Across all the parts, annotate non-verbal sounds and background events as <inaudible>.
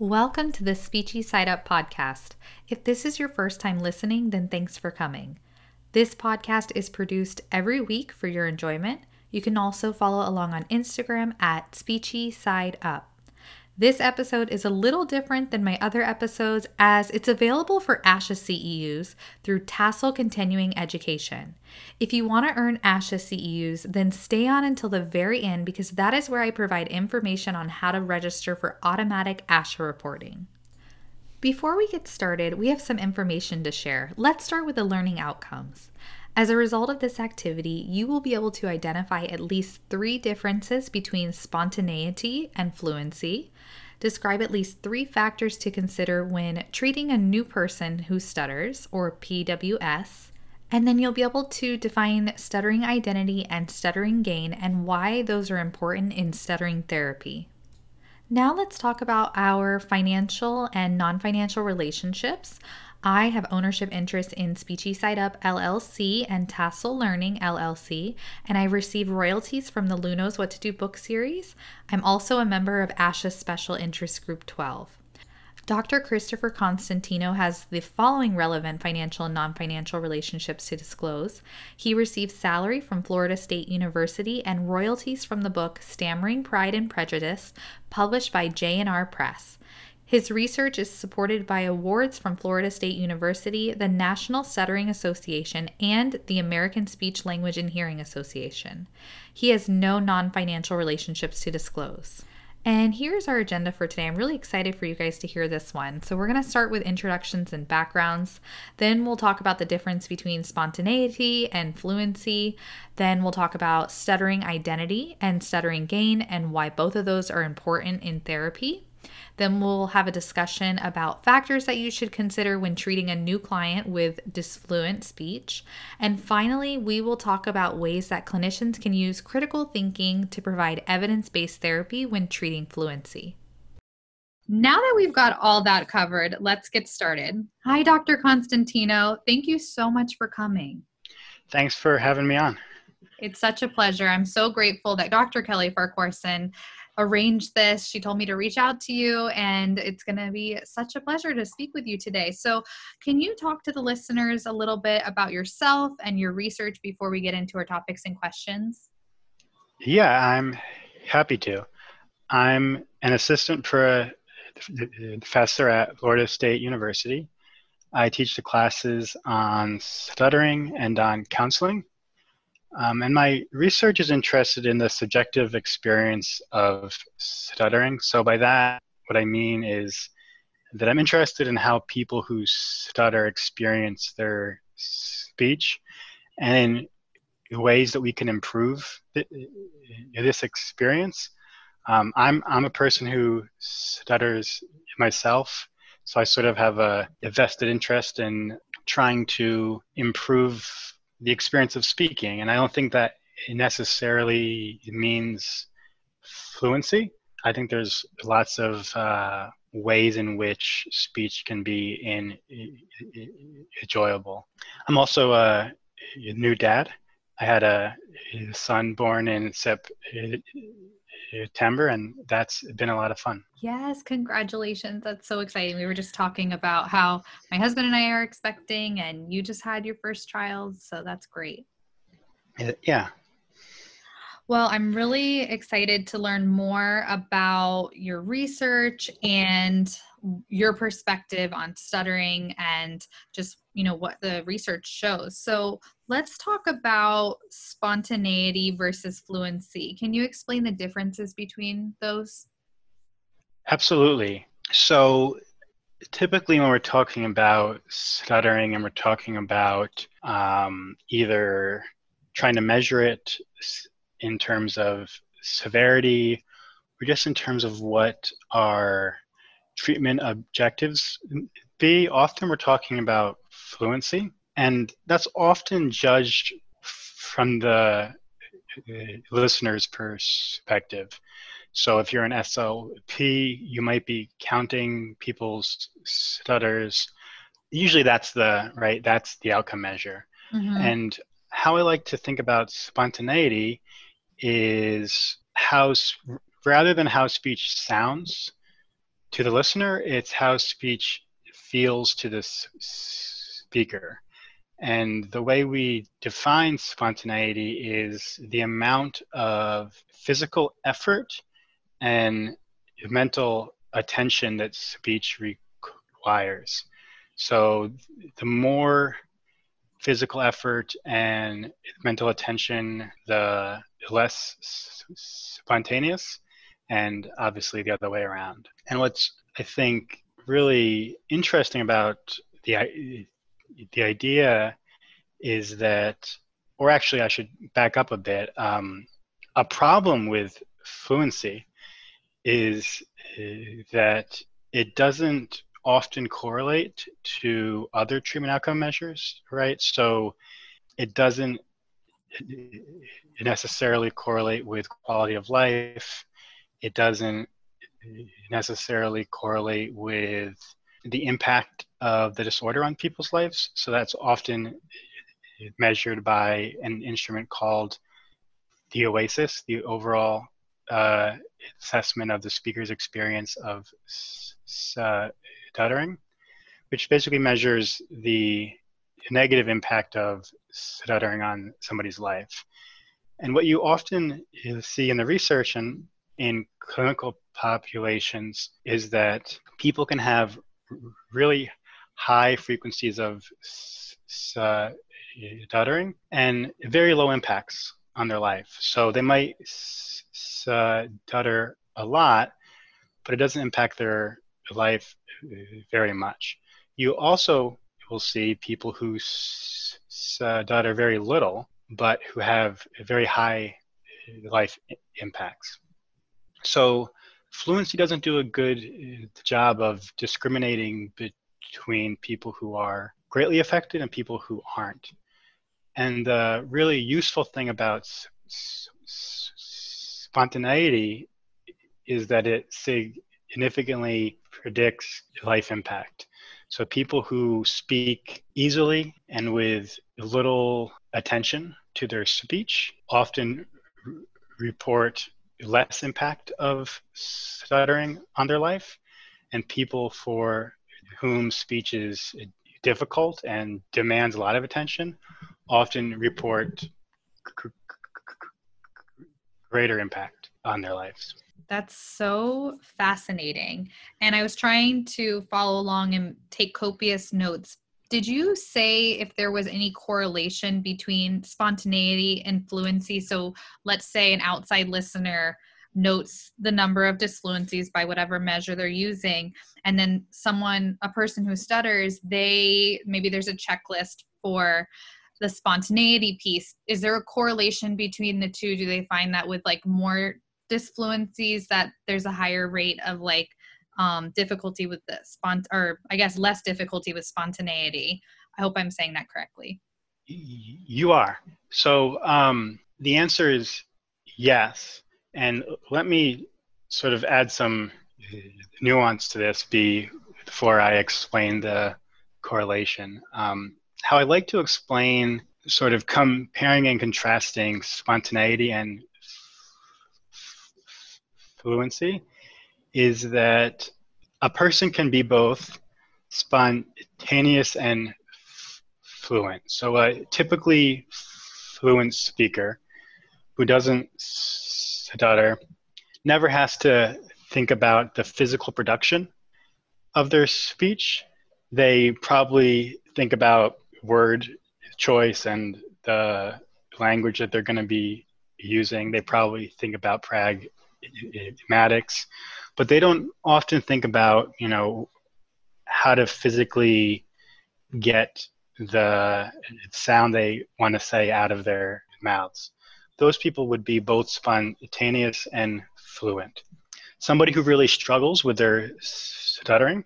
Welcome to the Speechy Side Up podcast. If this is your first time listening, then thanks for coming. This podcast is produced every week for your enjoyment. You can also follow along on Instagram at Speechy Side Up. This episode is a little different than my other episodes as it's available for ASHA CEUs through Tassel Continuing Education. If you want to earn ASHA CEUs, then stay on until the very end because that is where I provide information on how to register for automatic ASHA reporting. Before we get started, we have some information to share. Let's start with the learning outcomes. As a result of this activity, you will be able to identify at least three differences between spontaneity and fluency, describe at least three factors to consider when treating a new person who stutters, or PWS, and then you'll be able to define stuttering identity and stuttering gain and why those are important in stuttering therapy. Now, let's talk about our financial and non financial relationships. I have ownership interest in Speechy Side Up LLC and Tassel Learning LLC, and I receive royalties from the Lunos What to Do book series. I'm also a member of ASHA's Special Interest Group 12. Dr. Christopher Constantino has the following relevant financial and non financial relationships to disclose. He receives salary from Florida State University and royalties from the book Stammering Pride and Prejudice, published by J&R Press. His research is supported by awards from Florida State University, the National Stuttering Association, and the American Speech Language and Hearing Association. He has no non financial relationships to disclose. And here's our agenda for today. I'm really excited for you guys to hear this one. So, we're going to start with introductions and backgrounds. Then, we'll talk about the difference between spontaneity and fluency. Then, we'll talk about stuttering identity and stuttering gain and why both of those are important in therapy. Then we'll have a discussion about factors that you should consider when treating a new client with disfluent speech. And finally, we will talk about ways that clinicians can use critical thinking to provide evidence based therapy when treating fluency. Now that we've got all that covered, let's get started. Hi, Dr. Constantino. Thank you so much for coming. Thanks for having me on. It's such a pleasure. I'm so grateful that Dr. Kelly Farquharson arranged this. She told me to reach out to you, and it's going to be such a pleasure to speak with you today. So, can you talk to the listeners a little bit about yourself and your research before we get into our topics and questions? Yeah, I'm happy to. I'm an assistant professor at Florida State University. I teach the classes on stuttering and on counseling. Um, and my research is interested in the subjective experience of stuttering. So, by that, what I mean is that I'm interested in how people who stutter experience their speech and in ways that we can improve this experience. Um, I'm, I'm a person who stutters myself, so I sort of have a vested interest in trying to improve the experience of speaking. And I don't think that necessarily means fluency. I think there's lots of uh, ways in which speech can be in, enjoyable. I'm also a, new dad. I had a, son born in September, and that's been a lot of fun. Yes, congratulations. That's so exciting. We were just talking about how my husband and I are expecting, and you just had your first child. So that's great. Yeah. Well, I'm really excited to learn more about your research and your perspective on stuttering and just you know what the research shows. So let's talk about spontaneity versus fluency. Can you explain the differences between those? Absolutely. So typically when we're talking about stuttering and we're talking about um, either trying to measure it in terms of severity or just in terms of what our treatment objectives be. Often we're talking about fluency, and that's often judged from the uh, listener's perspective. So if you're an SLP, you might be counting people's stutters. Usually that's the right that's the outcome measure. Mm-hmm. And how I like to think about spontaneity is how rather than how speech sounds, to the listener, it's how speech feels to the speaker. And the way we define spontaneity is the amount of physical effort and mental attention that speech requires. So the more physical effort and mental attention, the less spontaneous, and obviously the other way around. And what's, I think, really interesting about the, the idea is that, or actually, I should back up a bit. Um, a problem with fluency is uh, that it doesn't often correlate to other treatment outcome measures, right? So it doesn't necessarily correlate with quality of life. It doesn't necessarily correlate with the impact of the disorder on people's lives. So that's often measured by an instrument called the OASES, the overall uh, assessment of the speaker's experience of uh, stuttering, which basically measures the negative impact of stuttering on somebody's life. And what you often see in the research and in clinical populations is that people can have really high frequencies of uh, stuttering and very low impacts on their life. So they might stutter a lot, but it doesn't impact their life very much. You also will see people who stutter very little, but who have very high life impacts. So fluency doesn't do a good uh, job of discriminating between people who are greatly affected and people who aren't. And the really useful thing about spontaneity is that it significantly predicts life impact. So people who speak easily and with little attention to their speech often report less impact of stuttering on their life. And people for whom speech is difficult and demands a lot of attention often report greater impact on their lives. That's so fascinating. And I was trying to follow along and take copious notes. Did you say if there was any correlation between spontaneity and fluency? So let's say an outside listener notes the number of disfluencies by whatever measure they're using and then someone a person who stutters they maybe there's a checklist for the spontaneity piece is there a correlation between the two do they find that with like more disfluencies that there's a higher rate of like um, difficulty with the spont or I guess less difficulty with spontaneity. I hope I'm saying that correctly. You are. So um, the answer is yes. And let me sort of add some nuance to this be, before I explain the correlation. Um, how I like to explain sort of comparing and contrasting spontaneity and fluency is that a person can be both spontaneous and fluent. So a typically fluent speaker who doesn't stutter never has to think about the physical production of their speech. They probably think about word choice and the language that they're going to be using. They probably think about prag Maddox, but they don't often think about you know how to physically get the sound they want to say out of their mouths. Those people would be both spontaneous and fluent. Somebody who really struggles with their stuttering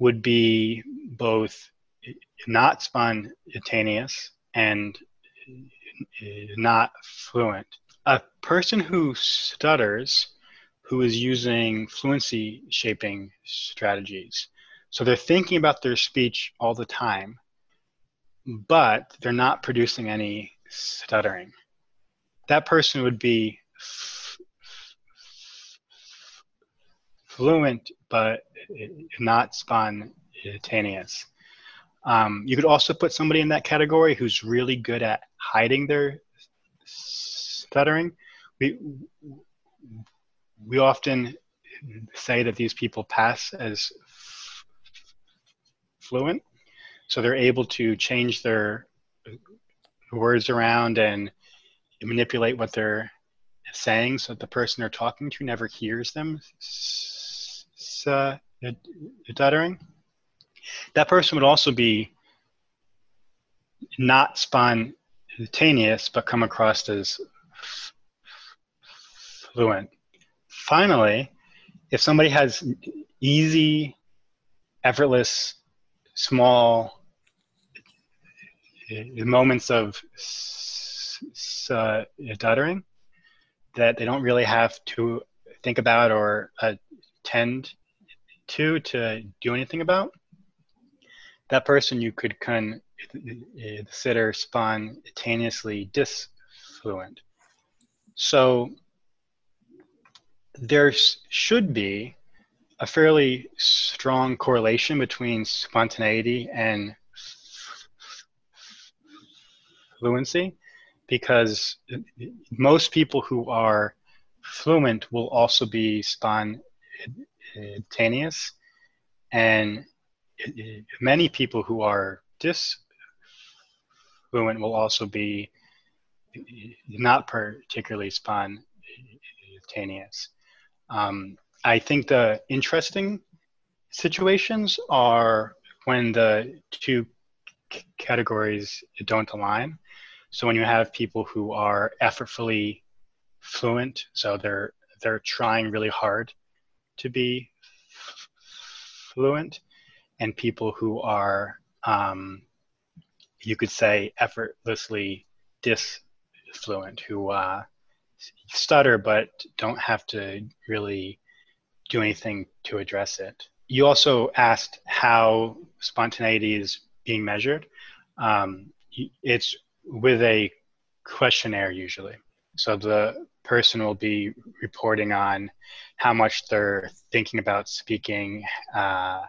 would be both not spontaneous and not fluent a person who stutters who is using fluency shaping strategies. So they're thinking about their speech all the time, but they're not producing any stuttering. That person would be fluent but not spontaneous. Um, you could also put somebody in that category who's really good at hiding their stuttering. We we often say that these people pass as fluent, so they're able to change their words around and manipulate what they're saying, so that the person they're talking to never hears them stuttering uh, that person would also be not spontaneous, but come across as fluent. Finally, if somebody has easy, effortless, small uh, moments of stuttering uh, that they don't really have to think about or attend to to do anything about, that person you could consider spontaneously disfluent. So there should be a fairly strong correlation between spontaneity and fluency because most people who are fluent will also be spontaneous and many people who are disfluent will also be not particularly spontaneous. Um, I think the interesting situations are when the two c- categories don't align. So when you have people who are effortfully fluent, so they're they're trying really hard to be f- fluent, and people who are, um, you could say, effortlessly disfluent, who uh, stutter but don't have to really do anything to address it. You also asked how spontaneity is being measured. Um, it's with a questionnaire usually. So the person will be reporting on how much they're thinking about speaking, uh,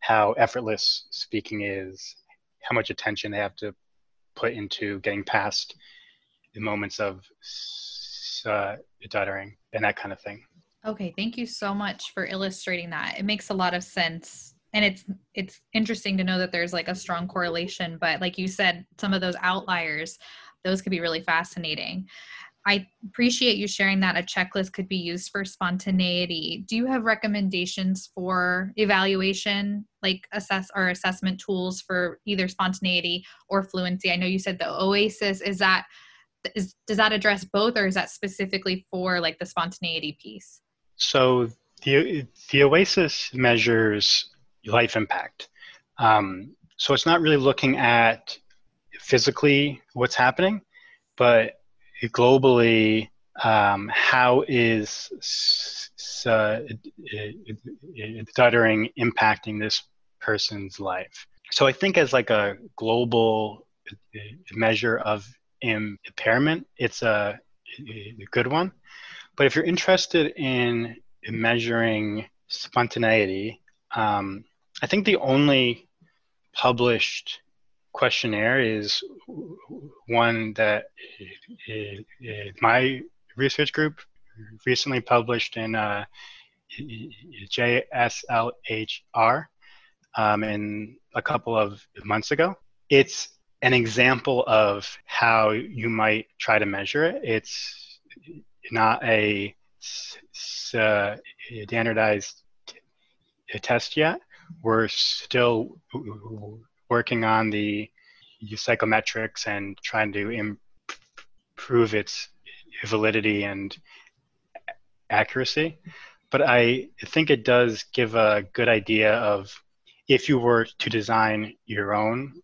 how effortless speaking is, how much attention they have to put into getting past the moments of uh, stuttering and that kind of thing. Okay, thank you so much for illustrating that. It makes a lot of sense. And it's it's interesting to know that there's like a strong correlation, but like you said, some of those outliers, those could be really fascinating. I appreciate you sharing that a checklist could be used for spontaneity. Do you have recommendations for evaluation, like assess or assessment tools for either spontaneity or fluency? I know you said the OASES. Is that is does that address both, or is that specifically for like the spontaneity piece? So the the OASES measures life impact. Um, so it's not really looking at physically what's happening, but globally, um, how is uh, stuttering impacting this person's life? So I think as like a global measure of impairment, it's a, a good one. But if you're interested in measuring spontaneity, um, I think the only published questionnaire is one that my research group recently published in uh, JSLHR um, in a couple of months ago. It's an example of how you might try to measure it. It's not a uh, standardized test yet. We're still working on the psychometrics and trying to improve its validity and accuracy. But I think it does give a good idea of if you were to design your own,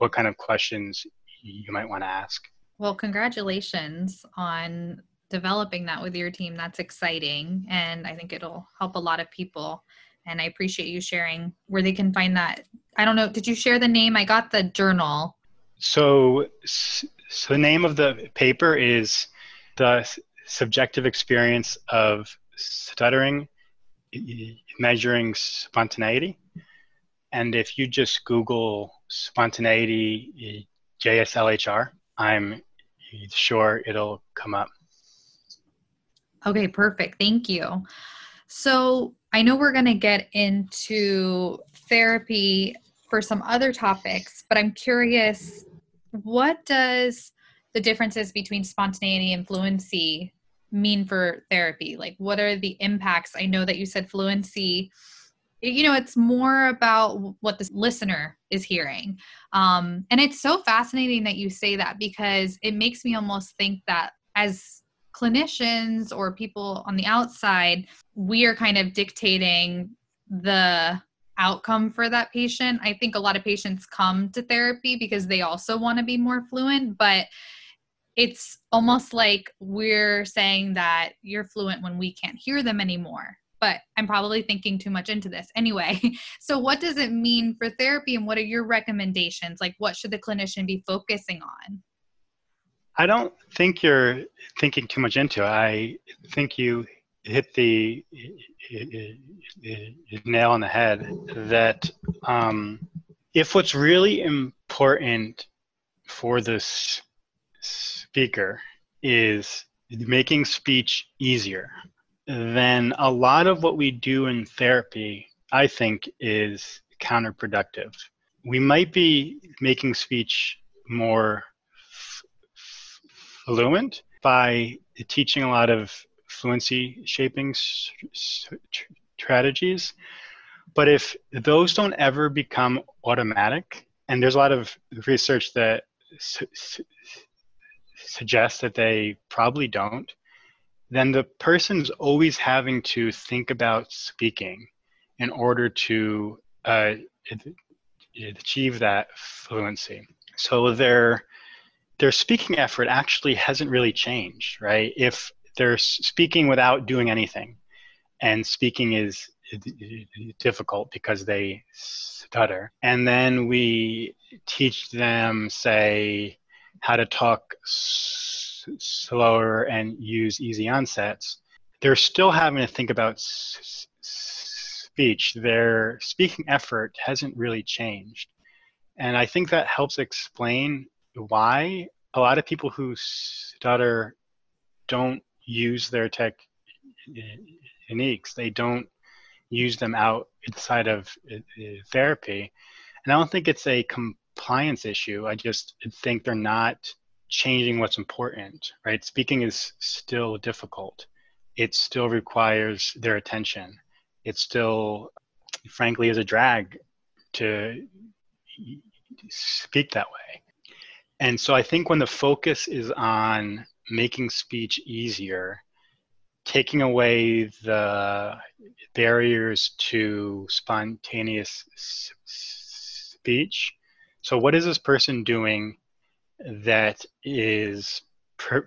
what kind of questions you might want to ask. Well, congratulations on developing that with your team. That's exciting. And I think it'll help a lot of people and I appreciate you sharing where they can find that. I don't know, did you share the name? I got the journal. So, so the name of the paper is the subjective experience of stuttering measuring spontaneity. And if you just Google spontaneity JSLHR, I'm sure it'll come up. Okay, perfect. Thank you. So I know we're going to get into therapy for some other topics, but I'm curious what does the differences between spontaneity and fluency mean for therapy? Like, what are the impacts? I know that you said fluency you know it's more about what the listener is hearing. Um, and it's so fascinating that you say that because it makes me almost think that as clinicians or people on the outside we are kind of dictating the outcome for that patient. I think a lot of patients come to therapy because they also want to be more fluent but it's almost like we're saying that you're fluent when we can't hear them anymore but I'm probably thinking too much into this. Anyway, <laughs> so what does it mean for therapy and what are your recommendations? Like, what should the clinician be focusing on? I don't think you're thinking too much into it. I think you hit the nail on the head that um, if what's really important for this speaker is making speech easier then a lot of what we do in therapy, I think, is counterproductive. We might be making speech more fluent by teaching a lot of fluency shaping strategies. But if those don't ever become automatic, and there's a lot of research that su- suggests that they probably don't, then the person's always having to think about speaking in order to uh, achieve that fluency. So their their speaking effort actually hasn't really changed, right? If they're speaking without doing anything, and speaking is difficult because they stutter, and then we teach them, say, how to talk slower and use easy onsets, they're still having to think about s- speech. Their speaking effort hasn't really changed. And I think that helps explain why a lot of people who stutter don't use their techniques. They don't use them outside of uh, therapy. And I don't think it's a compliance issue. I just think they're not changing what's important, right? Speaking is still difficult. It still requires their attention. It still, frankly, is a drag to speak that way. And so I think when the focus is on making speech easier, taking away the barriers to spontaneous speech. So, what is this person doing that is pre-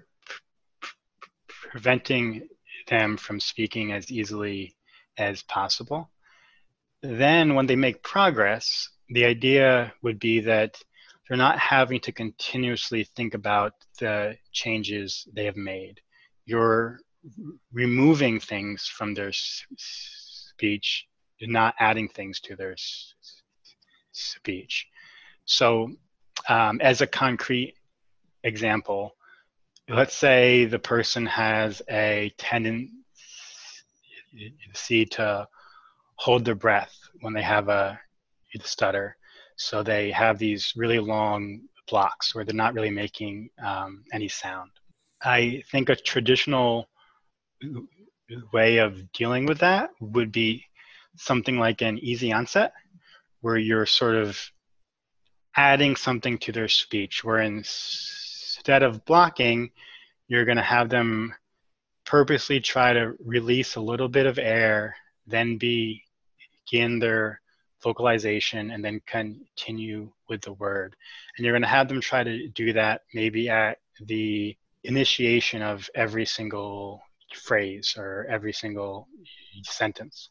preventing them from speaking as easily as possible. Then, when they make progress, the idea would be that they're not having to continuously think about the changes they have made. You're removing things from their speech, not adding things to their speech. So um, as a concrete example, let's say the person has a tendency to hold their breath when they have a stutter. So they have these really long blocks where they're not really making um, any sound. I think a traditional way of dealing with that would be something like an easy onset, where you're sort of adding something to their speech, where instead of blocking, you're going to have them purposely try to release a little bit of air, then begin their vocalization, and then continue with the word. And you're going to have them try to do that maybe at the initiation of every single phrase or every single sentence.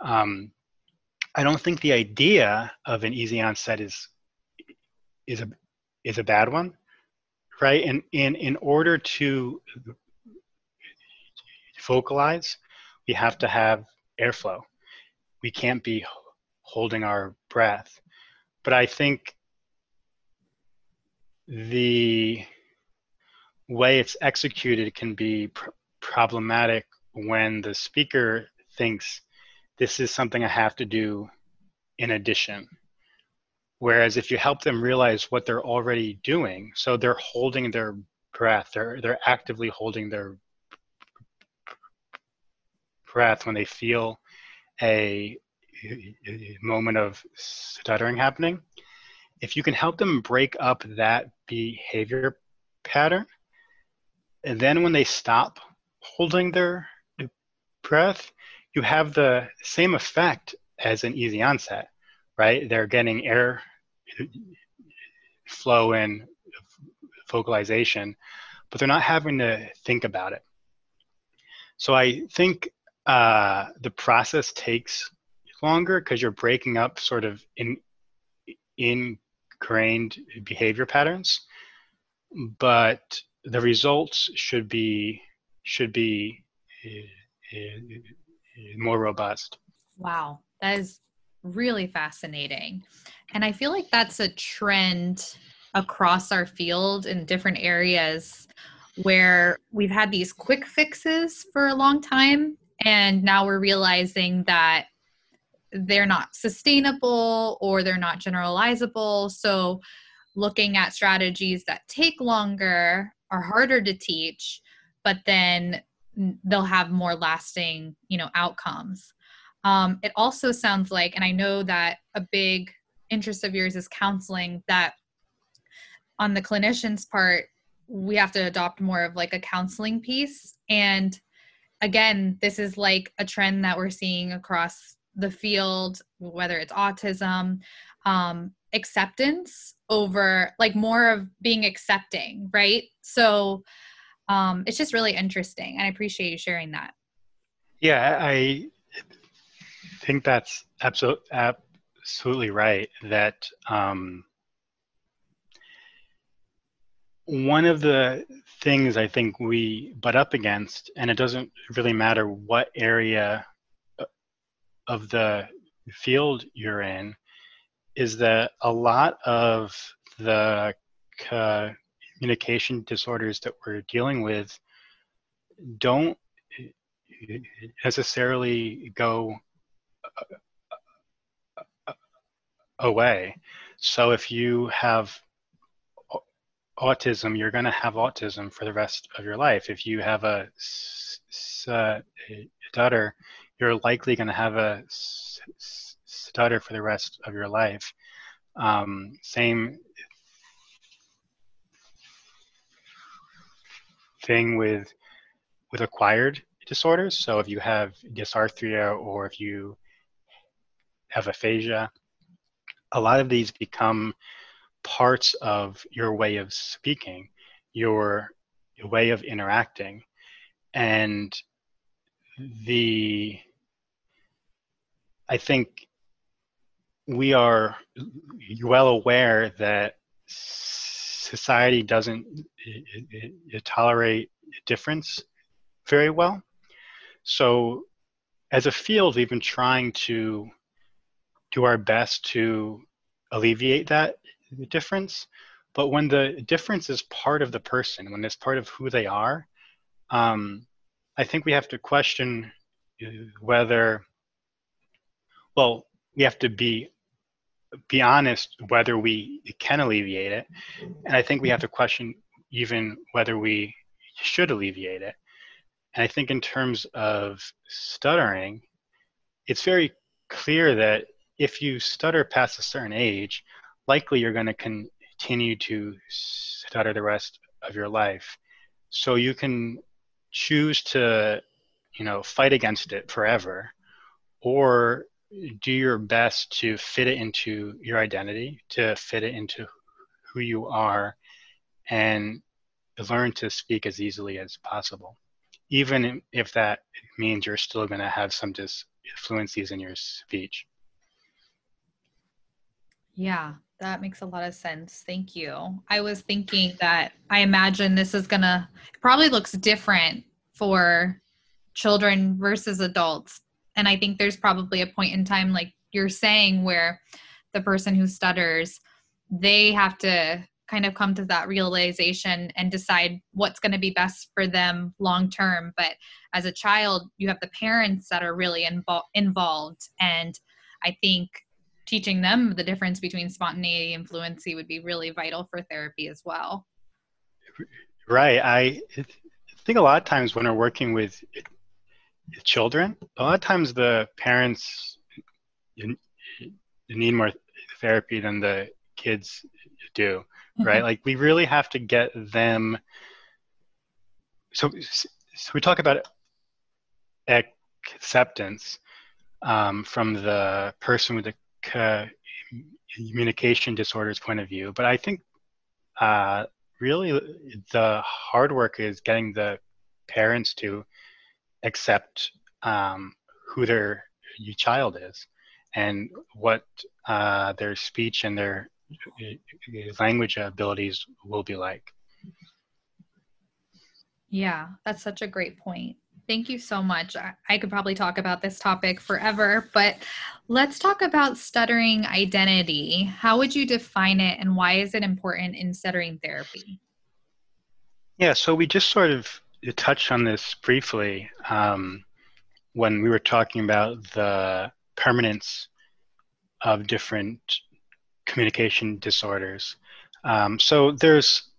Um, I don't think the idea of an easy onset is is a is a bad one, right? And in in order to vocalize, we have to have airflow. We can't be holding our breath. But I think the way it's executed can be pr- problematic when the speaker thinks this is something I have to do in addition. Whereas if you help them realize what they're already doing, so they're holding their breath, they're they're actively holding their breath when they feel a, moment of stuttering happening. If you can help them break up that behavior pattern, and then when they stop holding their breath, you have the same effect as an easy onset, right? They're getting air flow and vocalization, but they're not having to think about it. So I think uh, the process takes longer because you're breaking up sort of in ingrained behavior patterns, but the results should be should be uh, uh, more robust. Wow, that is really fascinating. And I feel like that's a trend across our field in different areas where we've had these quick fixes for a long time and now we're realizing that they're not sustainable or they're not generalizable. So looking at strategies that take longer are harder to teach, but then they'll have more lasting, you know, outcomes. Um, it also sounds like, and I know that a big interest of yours is counseling, that on the clinician's part, we have to adopt more of like a counseling piece. And again, this is like a trend that we're seeing across the field, whether it's autism, um, acceptance over like more of being accepting, right? So um, it's just really interesting. And I appreciate you sharing that. Yeah, I think that's absolutely absolutely right. That um, one of the things I think we butt up against, and it doesn't really matter what area of the field you're in, is that a lot of the communication disorders that we're dealing with don't necessarily go away. So if you have autism, you're going to have autism for the rest of your life. If you have a stutter, you're likely going to have a stutter for the rest of your life. Um, same thing with with acquired disorders. So if you have dysarthria or if you have aphasia, a lot of these become parts of your way of speaking, your, way of interacting. And the, I think we are well aware that society doesn't it, it, tolerate difference very well. So, as a field, we've been trying to do our best to alleviate that difference. But when the difference is part of the person, when it's part of who they are, um, I think we have to question uh, whether, well, we have to be be honest whether we can alleviate it, and I think we have to question even whether we should alleviate it. And I think in terms of stuttering, it's very clear that if you stutter past a certain age, likely you're going to continue to stutter the rest of your life. So you can choose to, you know, fight against it forever, or do your best to fit it into your identity, to fit it into who you are, and learn to speak as easily as possible, even if that means you're still going to have some disfluencies in your speech. Yeah, that makes a lot of sense. Thank you. I was thinking that I imagine this is gonna probably looks different for children versus adults and I think there's probably a point in time, like you're saying, where the person who stutters, they have to kind of come to that realization and decide what's going to be best for them long term. But as a child, you have the parents that are really invo- involved. And I think teaching them the difference between spontaneity and fluency would be really vital for therapy as well. Right. I think a lot of times when we're working with children, a lot of times the parents need more therapy than the kids do, right? Mm-hmm. Like we really have to get them. So, so we talk about acceptance um, from the person with the communication disorders point of view, but I think uh, really the hard work is getting the parents to accept um, who their child is and what uh, their speech and their uh, language abilities will be like. Yeah, that's such a great point. Thank you so much. I, could probably talk about this topic forever, but let's talk about stuttering identity. How would you define it and why is it important in stuttering therapy? Yeah, so we just sort of touched on this briefly um, when we were talking about the permanence of different communication disorders. Um, so there's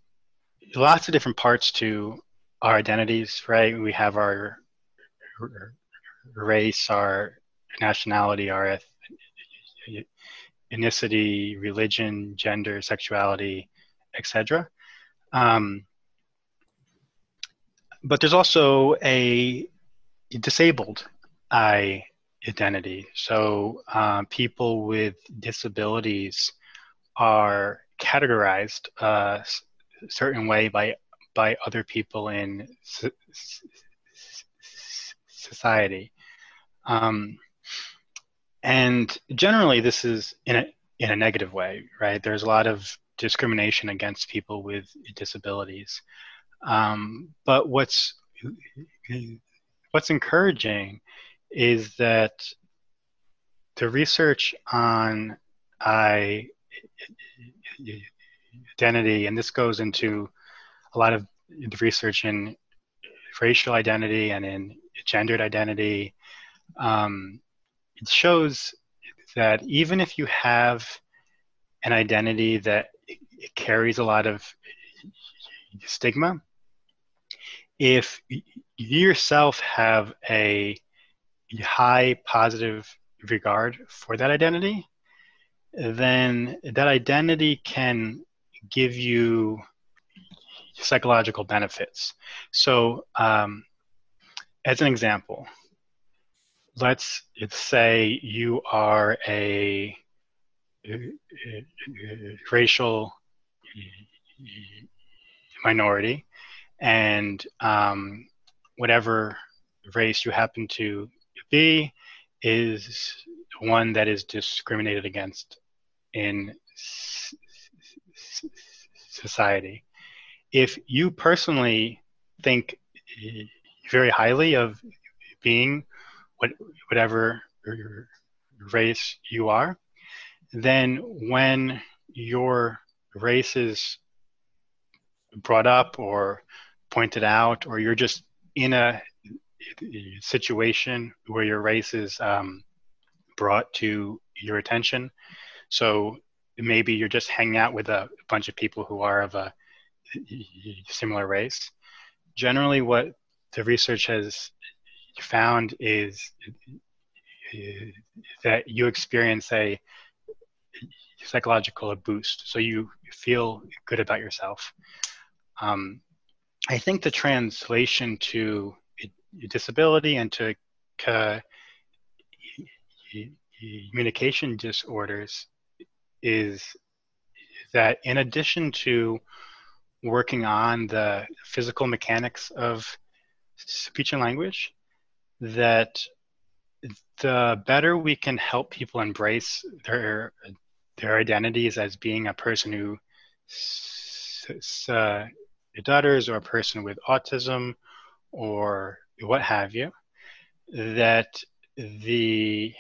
lots of different parts to our identities, right? We have our race, our nationality, our ethnicity, religion, gender, sexuality, etc. Um, but there's also a disabled identity. So um, people with disabilities are categorized a uh, certain way by by other people in society. Um, and generally, this is in a, in a negative way, right? There's a lot of discrimination against people with disabilities. Um, but what's what's encouraging is that the research on I identity, and this goes into a lot of research in racial identity and in gendered identity. Um, it shows that even if you have an identity that carries a lot of stigma, if you yourself have a high positive regard for that identity, then that identity can give you psychological benefits. So, um, as an example, let's say you are a, a racial minority, and um, whatever race you happen to be is one that is discriminated against in society if you personally think very highly of being what, whatever race you are, then when your race is brought up or pointed out, or you're just in a situation where your race is um, brought to your attention. So maybe you're just hanging out with a bunch of people who are of a similar race. Generally, what the research has found is that you experience a psychological boost, so you feel good about yourself. Um, I think the translation to disability and to communication disorders is that in addition to working on the physical mechanics of speech and language that the better we can help people embrace their their identities as being a person who uh, stutters or a person with autism or what have you that the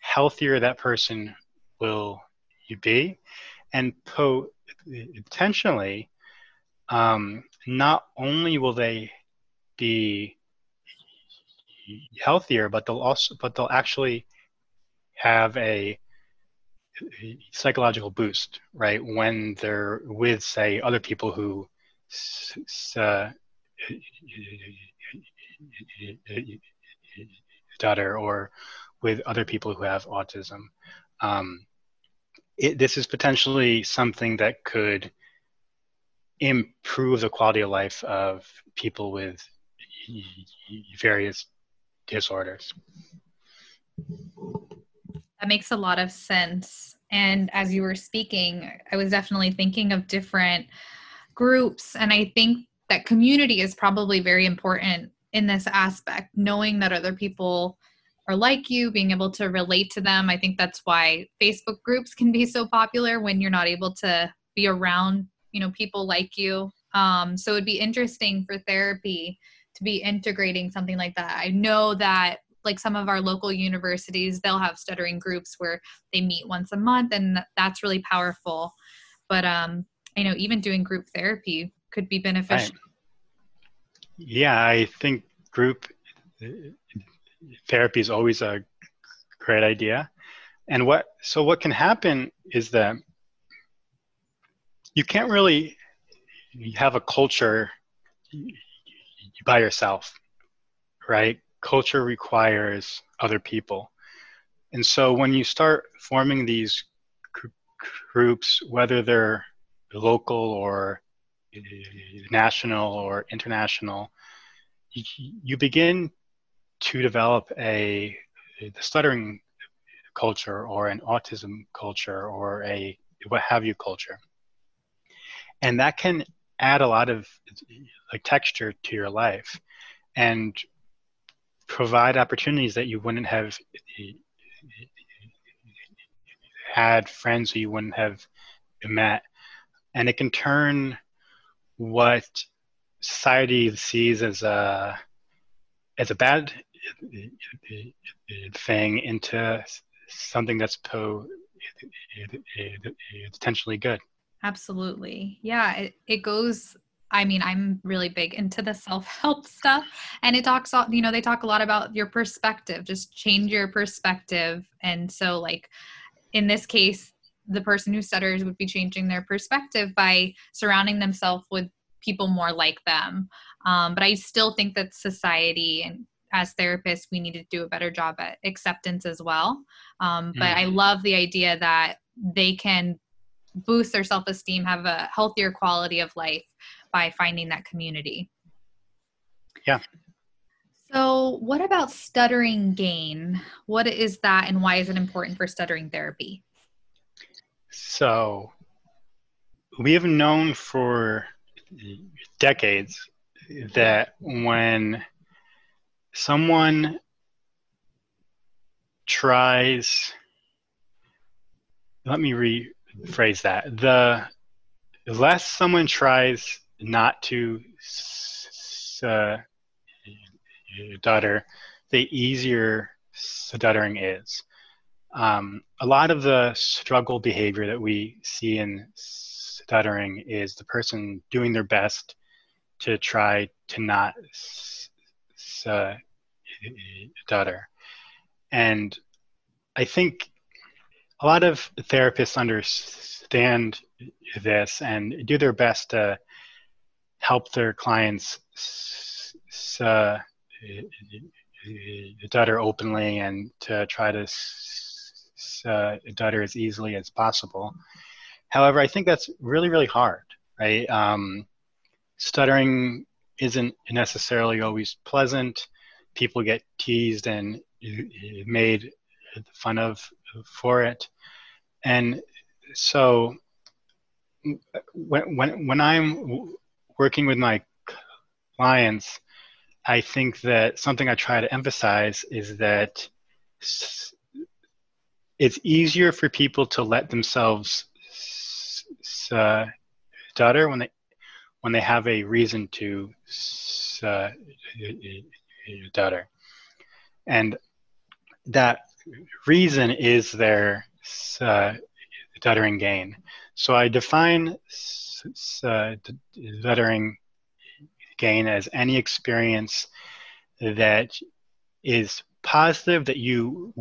healthier that person will you be, and potentially, um, not only will they be healthier, but they'll also, but they'll actually have a psychological boost, right? When they're with, say, other people who uh, stutter or with other people who have autism. Um, it, this is potentially something that could improve the quality of life of people with various disorders. That makes a lot of sense. And as you were speaking, I was definitely thinking of different groups. And I think that community is probably very important in this aspect, knowing that other people are like you, being able to relate to them. I think that's why Facebook groups can be so popular when you're not able to be around, you know, people like you. Um, so it'd be interesting for therapy to be integrating something like that. I know that like some of our local universities, they'll have stuttering groups where they meet once a month and that's really powerful. But um, I know even doing group therapy could be beneficial. Right. Yeah, I think group therapy is always a great idea. And what so what can happen is that you can't really have a culture by yourself, right? Culture requires other people. And so when you start forming these groups, whether they're local or national or international, you, begin to develop a stuttering culture or an autism culture or a what have you culture and that can add a lot of like texture to your life and provide opportunities that you wouldn't have had friends who you wouldn't have met and it can turn what society sees as a as a bad thing into something that's po- potentially good. Absolutely. Yeah, it, it goes I mean, I'm really big into the self-help <laughs> stuff and it talks you know, they talk a lot about your perspective, just change your perspective. And so like in this case, the person who stutters would be changing their perspective by surrounding themselves with people more like them. Um, but I still think that society and as therapists we need to do a better job at acceptance as well um, but i mm. love the idea that they can boost their self-esteem have a healthier quality of life by finding that community. Yeah. So what about stuttering gain? What is that and why is it important for stuttering therapy? So we have known for decades that when someone tries let me rephrase that the less someone tries not to uh, stutter the easier stuttering is um, a lot of the struggle behavior that we see in stuttering is the person doing their best to try to not uh, stutter. And I think a lot of therapists understand this and do their best to help their clients uh, stutter openly and to try to uh, stutter as easily as possible. However, I think that's really, really hard, right? Um, stuttering isn't necessarily always pleasant. People get teased and made fun of for it. And so when, when, when I'm working with my clients, I think that something I try to emphasize is that it's easier for people to let themselves uh, stutter when they when they have a reason to uh, stutter. And that reason is their uh, stuttering gain. So I define uh, stuttering gain as any experience that is positive that you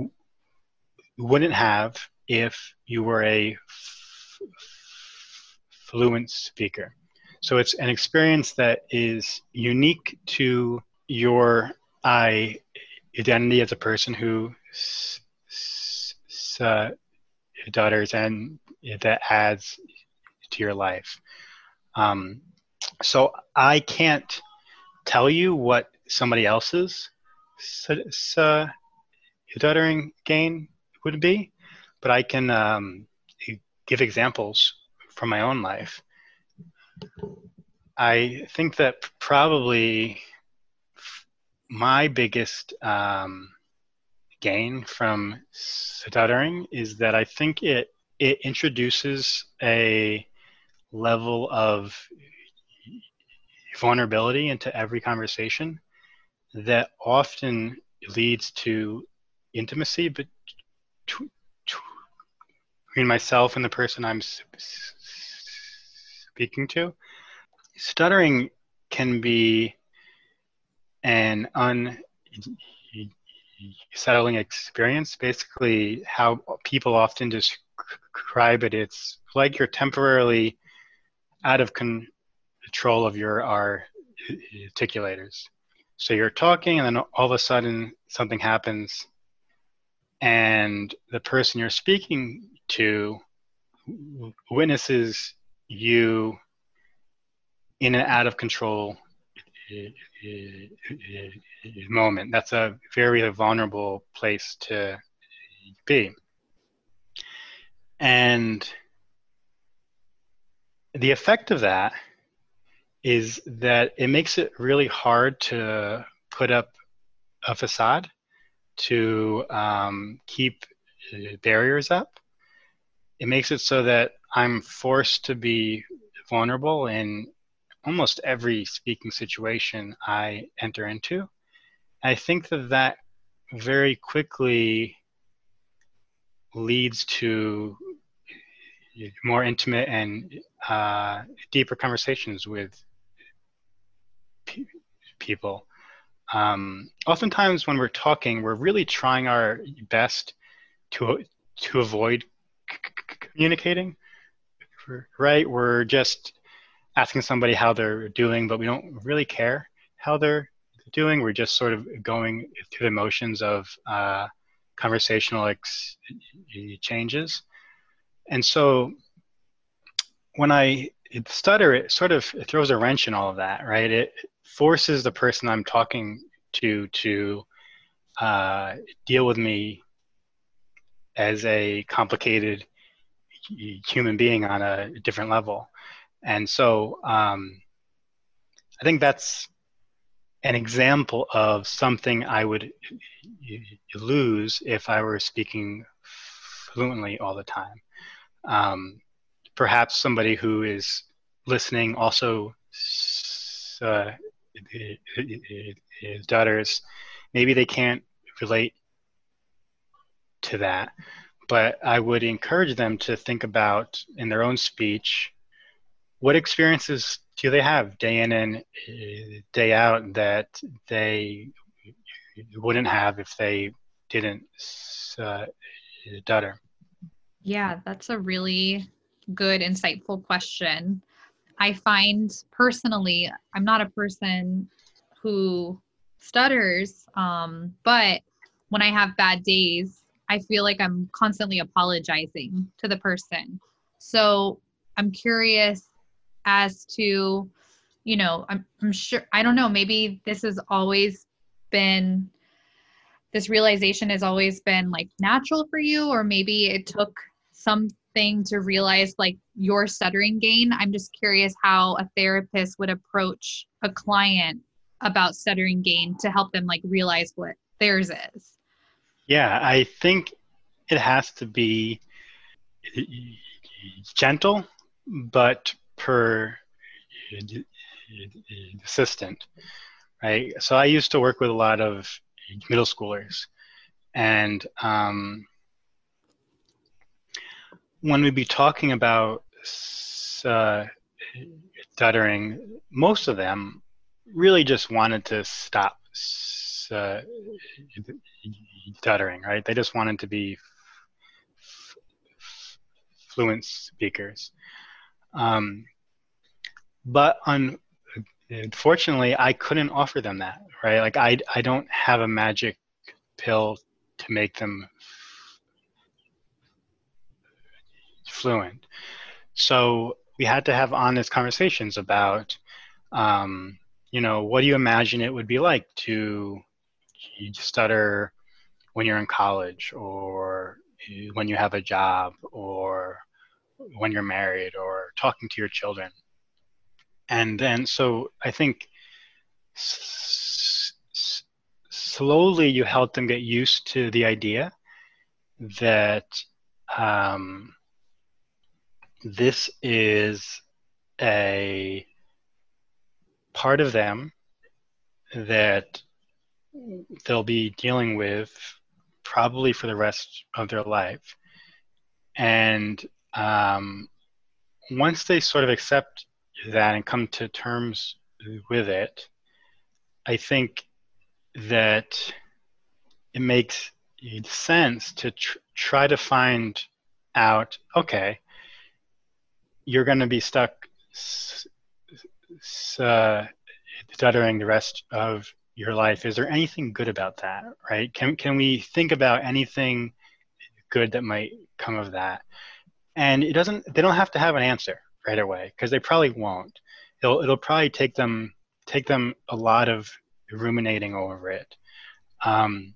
wouldn't have if you were a fluent speaker. So it's an experience that is unique to your identity as a person who uh, stutters and that adds to your life. Um, so I can't tell you what somebody else's uh, stuttering gain would be, but I can um, give examples from my own life. I think that probably my biggest um, gain from stuttering is that I think it it introduces a level of vulnerability into every conversation that often leads to intimacy but between myself and the person I'm speaking to. Stuttering can be an unsettling experience. Basically, how people often describe it, it's like you're temporarily out of control of your articulators. So you're talking, and then all of a sudden something happens, and the person you're speaking to witnesses you in an out of control moment. That's a very vulnerable place to be. And the effect of that is that it makes it really hard to put up a facade to um, keep barriers up. It makes it so that I'm forced to be vulnerable in almost every speaking situation I enter into. I think that that very quickly leads to more intimate and uh, deeper conversations with people. Um, oftentimes, when we're talking, we're really trying our best to to avoid communicating. Right? We're just asking somebody how they're doing, but we don't really care how they're doing. We're just sort of going through the motions of uh, conversational ex- changes. And so when I stutter, it sort of throws a wrench in all of that, right? It forces the person I'm talking to to uh, deal with me as a complicated human being on a different level. And so um, I think that's an example of something I would lose if I were speaking fluently all the time. Um, perhaps somebody who is listening also uh, stutters maybe they can't relate to that but i would encourage them to think about in their own speech what experiences do they have day in and uh, day out that they wouldn't have if they didn't uh, stutter yeah that's a really good, insightful question. I find personally, I'm not a person who stutters, um, but when I have bad days, I feel like I'm constantly apologizing to the person. So I'm curious as to, you know, I'm, I'm sure, I don't know, maybe this has always been, this realization has always been like natural for you, or maybe it took something to realize like your stuttering gain. I'm just curious how a therapist would approach a client about stuttering gain to help them like realize what theirs is. Yeah, I think it has to be uh, gentle but per assistant right so i used to work with a lot of middle schoolers And um, when we'd be talking about uh, stuttering, most of them really just wanted to stop uh, stuttering, right? They just wanted to be fluent speakers. Um, but un- unfortunately, I couldn't offer them that, right? Like I, I don't have a magic pill to make them fluent. So we had to have honest conversations about, um, you know, what do you imagine it would be like to stutter when you're in college or when you have a job or when you're married or talking to your children. And then, so I think s- slowly you help them get used to the idea that um, this is a part of them that they'll be dealing with probably for the rest of their life. And um, once they sort of accept that and come to terms with it, I think that it makes sense to tr- try to find out okay, you're going to be stuck s- s- uh, stuttering the rest of your life. Is there anything good about that, right? Can, can we think about anything good that might come of that? and it doesn't they don't have to have an answer right away because they probably won't. It'll it'll probably take them take them a lot of ruminating over it. Um,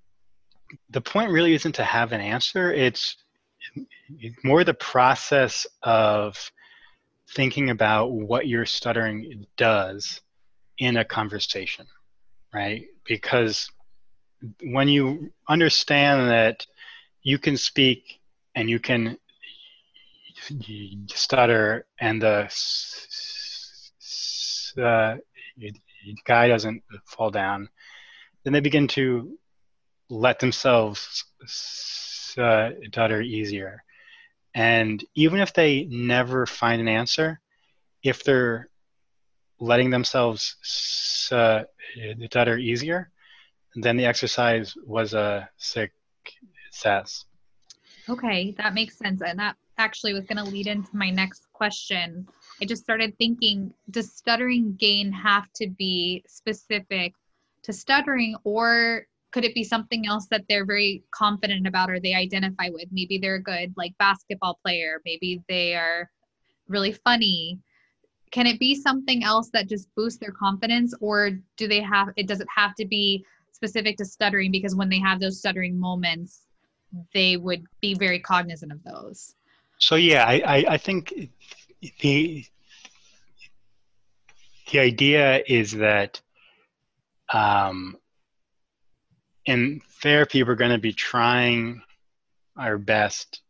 the point really isn't to have an answer. It's more the process of thinking about what your stuttering does in a conversation right? Because when you understand that you can speak and you can stutter and the uh, guy doesn't fall down, then they begin to let themselves uh, stutter easier. And even if they never find an answer, if they're letting themselves uh, stutter easier, then the exercise was a success. Okay, that makes sense. And that actually was going to lead into my next question. I just started thinking does stuttering gain have to be specific to stuttering, or could it be something else that they're very confident about or they identify with? Maybe they're a good, like, basketball player, maybe they are really funny. Can it be something else that just boosts their confidence, or do they have it? Does it have to be specific to stuttering because when they have those stuttering moments, they would be very cognizant of those? So yeah, I, I, I think the the idea is that um, in therapy we're going to be trying our best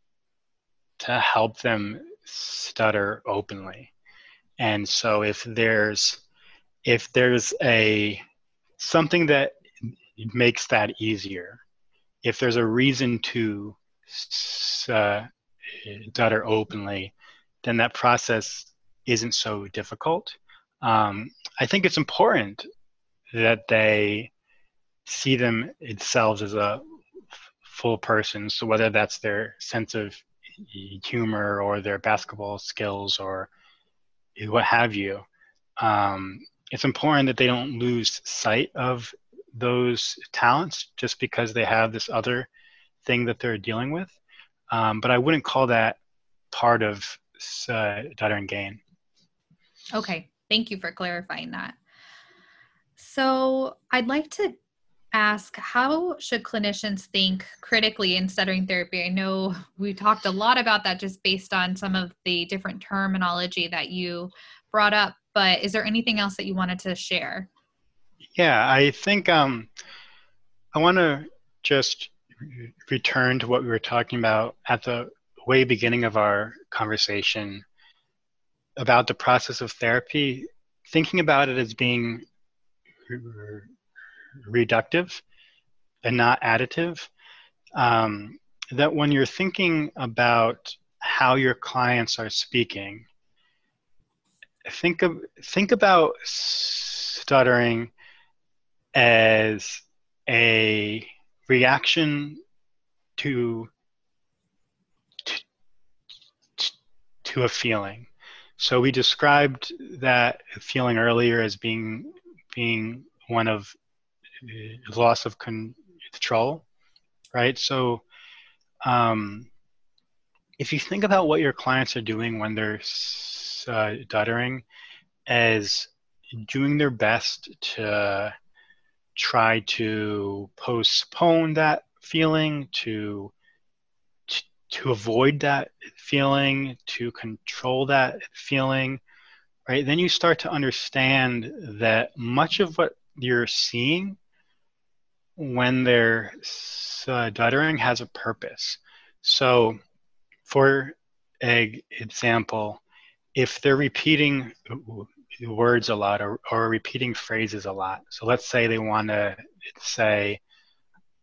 to help them stutter openly. And so if there's if there's a something that makes that easier if there's a reason to uh, stutter openly, then that process isn't so difficult. Um, I think it's important that they see them themselves as a full person. So whether that's their sense of humor or their basketball skills or what have you, um, it's important that they don't lose sight of those talents just because they have this other thing that they're dealing with. Um, but I wouldn't call that part of uh, stutter gain. Okay, thank you for clarifying that. So I'd like to ask how should clinicians think critically in stuttering therapy? I know we talked a lot about that just based on some of the different terminology that you brought up, but is there anything else that you wanted to share? Yeah, I think um, I want to just return to what we were talking about at the way beginning of our conversation about the process of therapy, thinking about it as being reductive and not additive. um, that when you're thinking about how your clients are speaking, think of think about stuttering as a reaction to to, a feeling. So we described that feeling earlier as being being one of uh, loss of control, right? So um, if you think about what your clients are doing when they're uh, stuttering, as doing their best to try to postpone that feeling, to to avoid that feeling, to control that feeling, right? Then you start to understand that much of what you're seeing when they're stuttering has a purpose. So, for example, if they're repeating words a lot or, or repeating phrases a lot, so let's say they want to say,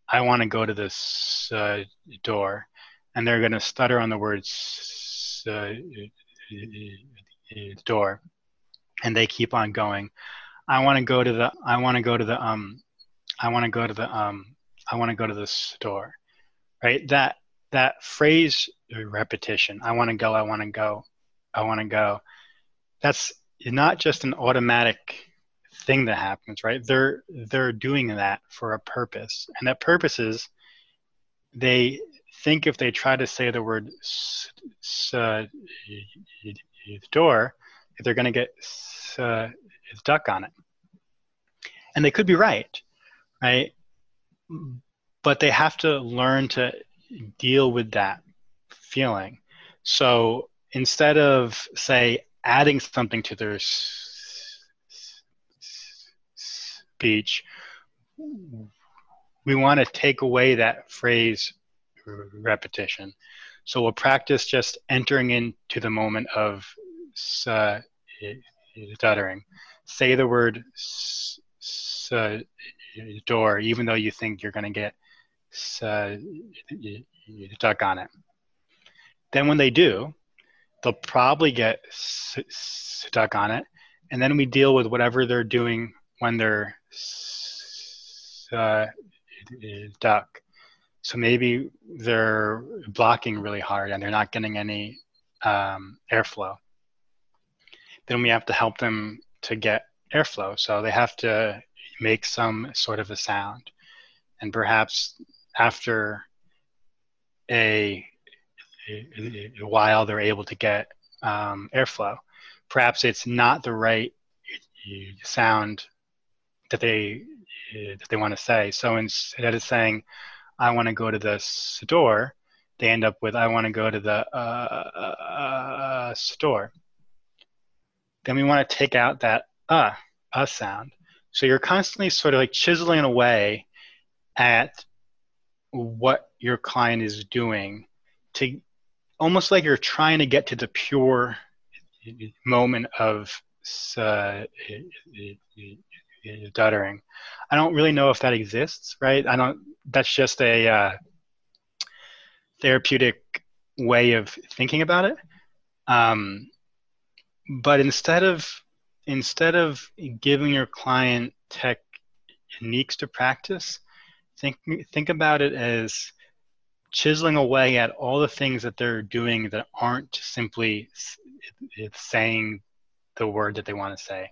I want to go to this uh, door, and they're going to stutter on the words uh, door, and they keep on going. I want to go to the. I want to go to the. Um, I want to go to the. Um, I want to go to the store, right? That that phrase repetition. I want to go. I want to go. I want to go. That's not just an automatic thing that happens, right? They're they're doing that for a purpose, and that purpose is they think if they try to say the word uh, door, they're going to get uh, stuck on it, and they could be right, right? But they have to learn to deal with that feeling. So instead of say adding something to their speech, we want to take away that phrase repetition. So we'll practice just entering into the moment of uh, stuttering. Say the word door, even though you think you're going to get stuck on it. Then when they do, they'll probably get stuck on it, and then we deal with whatever they're doing when they're uh, stuck. So maybe they're blocking really hard and they're not getting any um, airflow. Then we have to help them to get airflow. So they have to make some sort of a sound. And perhaps after a while, they're able to get um, airflow. Perhaps it's not the right sound that they that they want to say. So instead of saying, I want to go to the store, they end up with I want to go to the uh, uh, store. Then we want to take out that uh, uh sound. So you're constantly sort of like chiseling away at what your client is doing to almost like you're trying to get to the pure moment of uh, stuttering. I don't really know if that exists, right? I don't. That's just a uh, therapeutic way of thinking about it. Um, but instead of instead of giving your client techniques to practice, think think about it as chiseling away at all the things that they're doing that aren't simply saying the word that they want to say.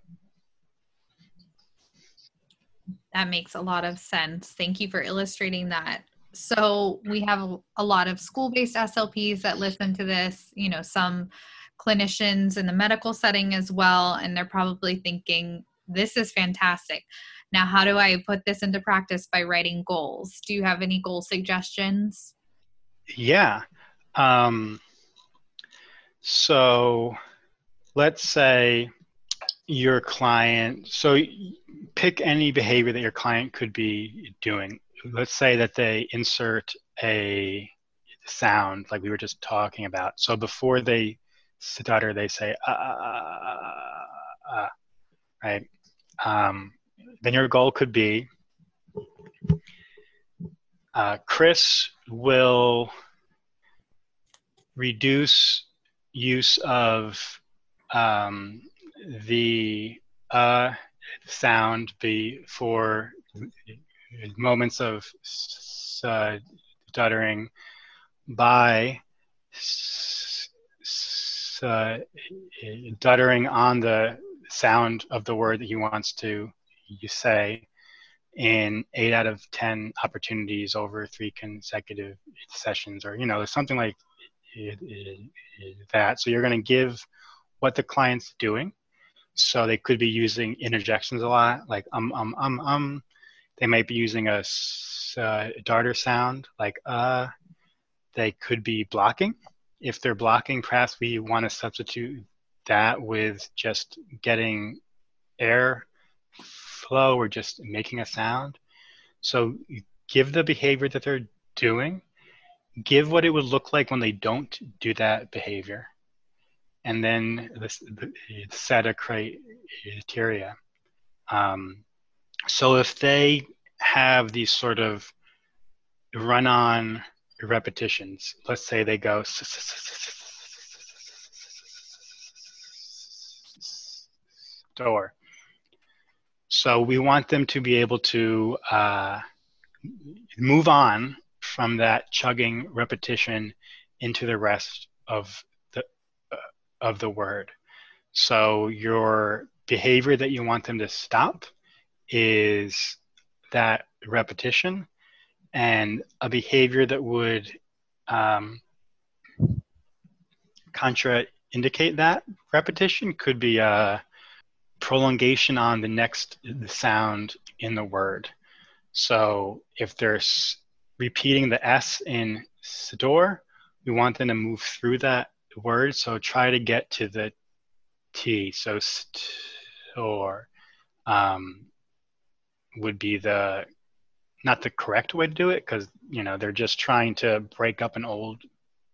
That makes a lot of sense. Thank you for illustrating that. So, we have a lot of school based SLPs that listen to this, you know, some clinicians in the medical setting as well, and they're probably thinking, this is fantastic. Now, how do I put this into practice by writing goals? Do you have any goal suggestions? Yeah. Um, so, let's say your client so pick any behavior that your client could be doing. Let's say that they insert a sound like we were just talking about. So before they stutter they say uh, uh, right? Um, then your goal could be uh, Chris will reduce use of um, the uh sound before moments of uh, stuttering by uh, stuttering on the sound of the word that he wants to you say in eight out of ten opportunities over three consecutive sessions or you know something like that. So you're going to give what the client's doing. So they could be using interjections a lot like um um um um. They might be using a uh, darter sound like uh. They could be blocking. If they're blocking perhaps we want to substitute that with just getting air flow or just making a sound so give the behavior that they're doing give what it would look like when they don't do that behavior and then the, the set of criteria. Um, so if they have these sort of run-on repetitions, let's say they go door. So we want them to be able to uh, move on from that chugging repetition into the rest of the of the word. So your behavior that you want them to stop is that repetition and a behavior that would um, contraindicate that repetition could be a prolongation on the next sound in the word. So if they're repeating the S in Sador, we want them to move through that word. So try to get to the T. So store um, would be the not the correct way to do it because you know they're just trying to break up an old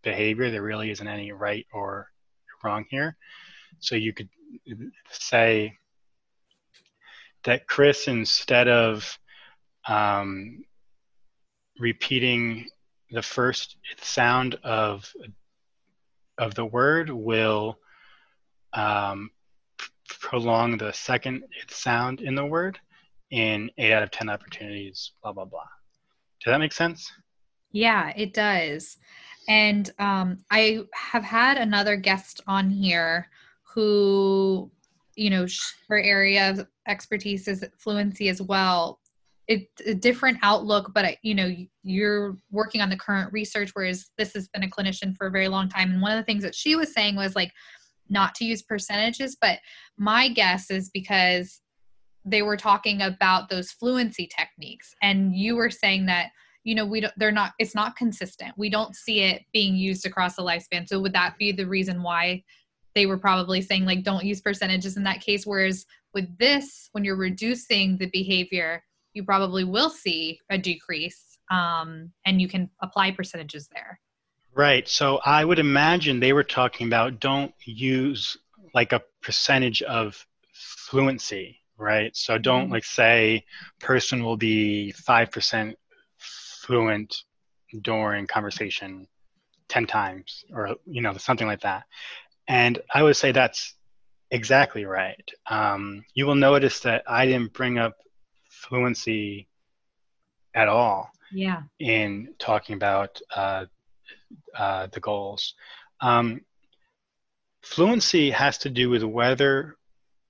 behavior. There really isn't any right or wrong here. So you could say that Chris, instead of um, repeating the first sound of of the word will um, prolong the second sound in the word in eight out of 10 opportunities, blah, blah, blah. Does that make sense? Yeah, it does. And um, I have had another guest on here who, you know, her area of expertise is fluency as well. It's a different outlook but you know you're working on the current research whereas this has been a clinician for a very long time. And one of the things that she was saying was like not to use percentages but my guess is because they were talking about those fluency techniques. And you were saying that you know we don't they're not it's not consistent. We don't see it being used across the lifespan. So would that be the reason why they were probably saying like don't use percentages in that case whereas with this when you're reducing the behavior you probably will see a decrease um, and you can apply percentages there. Right. So I would imagine they were talking about don't use like a percentage of fluency, right? So don't mm-hmm. like say person will be 5% fluent during conversation 10 times or you know something like that. And I would say that's exactly right. Um, you will notice that I didn't bring up fluency at all yeah. in talking about uh, uh, the goals. Um, fluency has to do with whether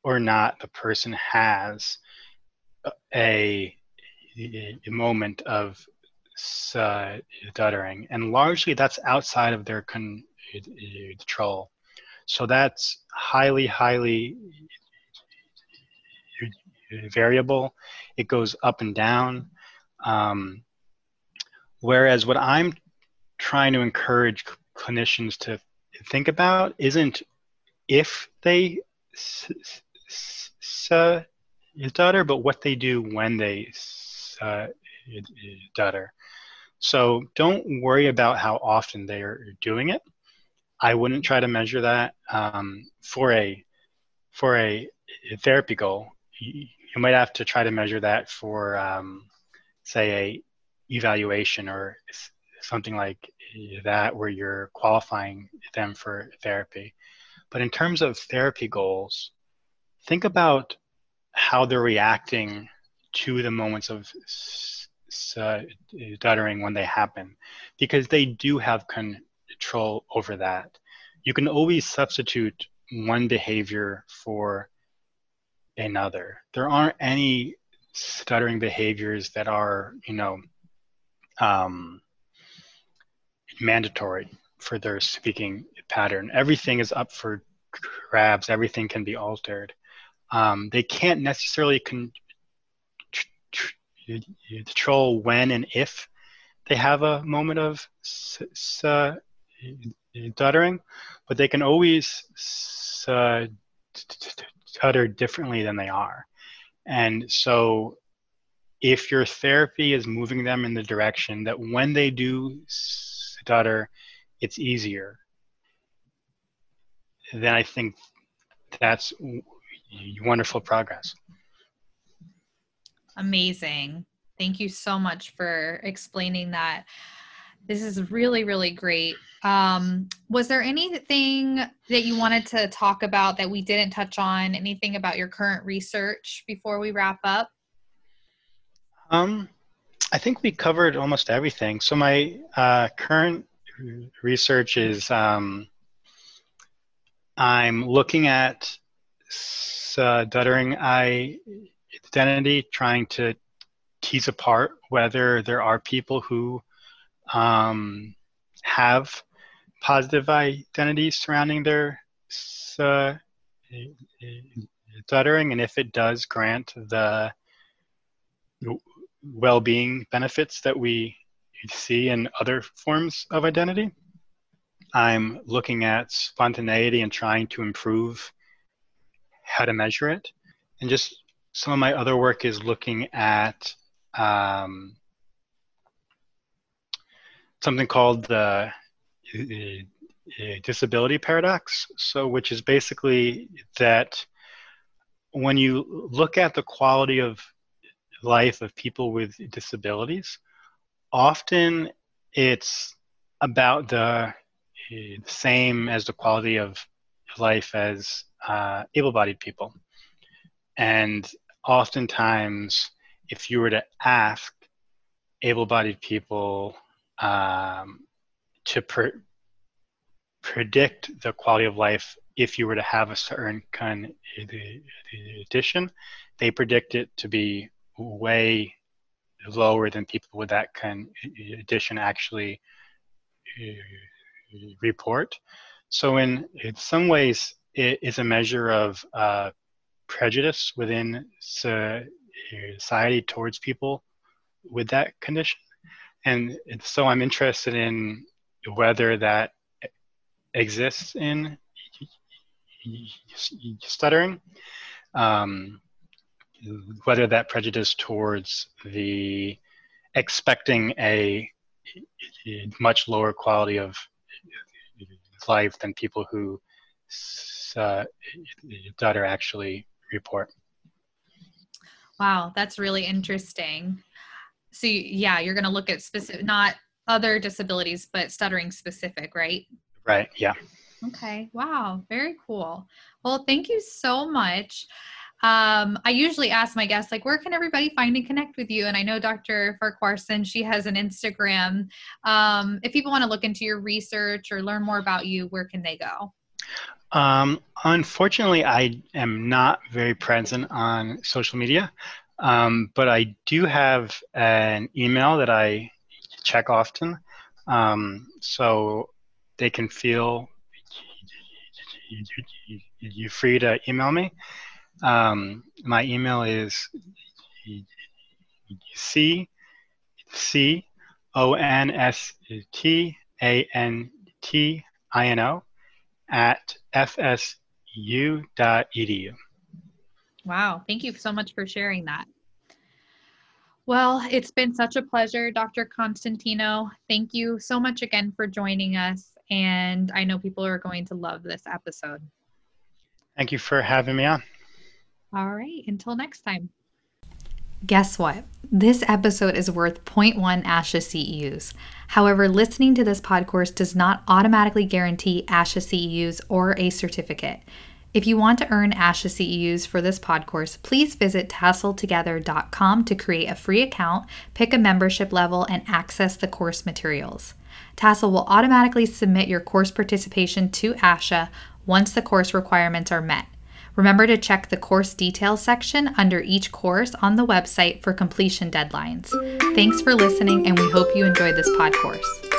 or not the person has a, a moment of stuttering. And largely that's outside of their control so that's highly highly variable. It goes up and down. Um, whereas what I'm trying to encourage clinicians to think about isn't if they stutter, but what they do when they stutter. So don't worry about how often they are doing it. I wouldn't try to measure that um, for a for a therapy goal you might have to try to measure that for, um, say, a evaluation or something like that where you're qualifying them for therapy. But in terms of therapy goals, think about how they're reacting to the moments of stuttering when they happen, because they do have control over that. You can always substitute one behavior for another. There aren't any stuttering behaviors that are, you know, um, mandatory for their speaking pattern. Everything is up for grabs. Everything can be altered. Um, they can't necessarily con- control when and if they have a moment of stuttering, but they can always uh, stutter differently than they are. And so if your therapy is moving them in the direction that when they do stutter, it's easier, then I think that's wonderful progress. Amazing. Thank you so much for explaining that. This is really, really great. Um, was there anything that you wanted to talk about that we didn't touch on? Anything about your current research before we wrap up? Um, I think we covered almost everything. So my uh, current research is um, I'm looking at stuttering identity, trying to tease apart whether there are people who um, have positive identities surrounding their uh, stuttering, and if it does grant the well-being benefits that we see in other forms of identity. I'm looking at spontaneity and trying to improve how to measure it. And just some of my other work is looking at um, something called the uh, uh, disability paradox. So, which is basically that when you look at the quality of life of people with disabilities, often it's about the uh, same as the quality of life as uh, able-bodied people. And oftentimes, if you were to ask able-bodied people um, to pre- predict the quality of life if you were to have a certain kind of condition, they predict it to be way lower than people with that condition actually uh, report. So in, in some ways, it is a measure of uh, prejudice within society towards people with that condition. And so I'm interested in whether that exists in stuttering. Um, whether that prejudice towards the expecting a much lower quality of life than people who uh, stutter actually report. Wow, that's really interesting. So yeah, you're going to look at specific, not other disabilities, but stuttering specific, right? Right. Yeah. Okay. Wow. Very cool. Well, thank you so much. Um, I usually ask my guests, like, where can everybody find and connect with you? And I know Dr. Farquharson, she has an Instagram. Um, if people want to look into your research or learn more about you, where can they go? Um, unfortunately, I am not very present on social media, um, but I do have an email that I check often. Um, so they can feel you free to email me. Um, my email is c c o n s t a n t i n o at fsu.edu. Wow, thank you so much for sharing that. Well, it's been such a pleasure, Dr. Constantino. Thank you so much again for joining us. And I know people are going to love this episode. Thank you for having me on. All right. Until next time. Guess what? This episode is worth 0.1 ASHA CEUs. However, listening to this pod course does not automatically guarantee ASHA CEUs or a certificate. If you want to earn ASHA CEUs for this pod course, please visit tasseltogether.com to create a free account, pick a membership level, and access the course materials. Tassel will automatically submit your course participation to ASHA once the course requirements are met. Remember to check the course details section under each course on the website for completion deadlines. Thanks for listening, and we hope you enjoyed this pod course.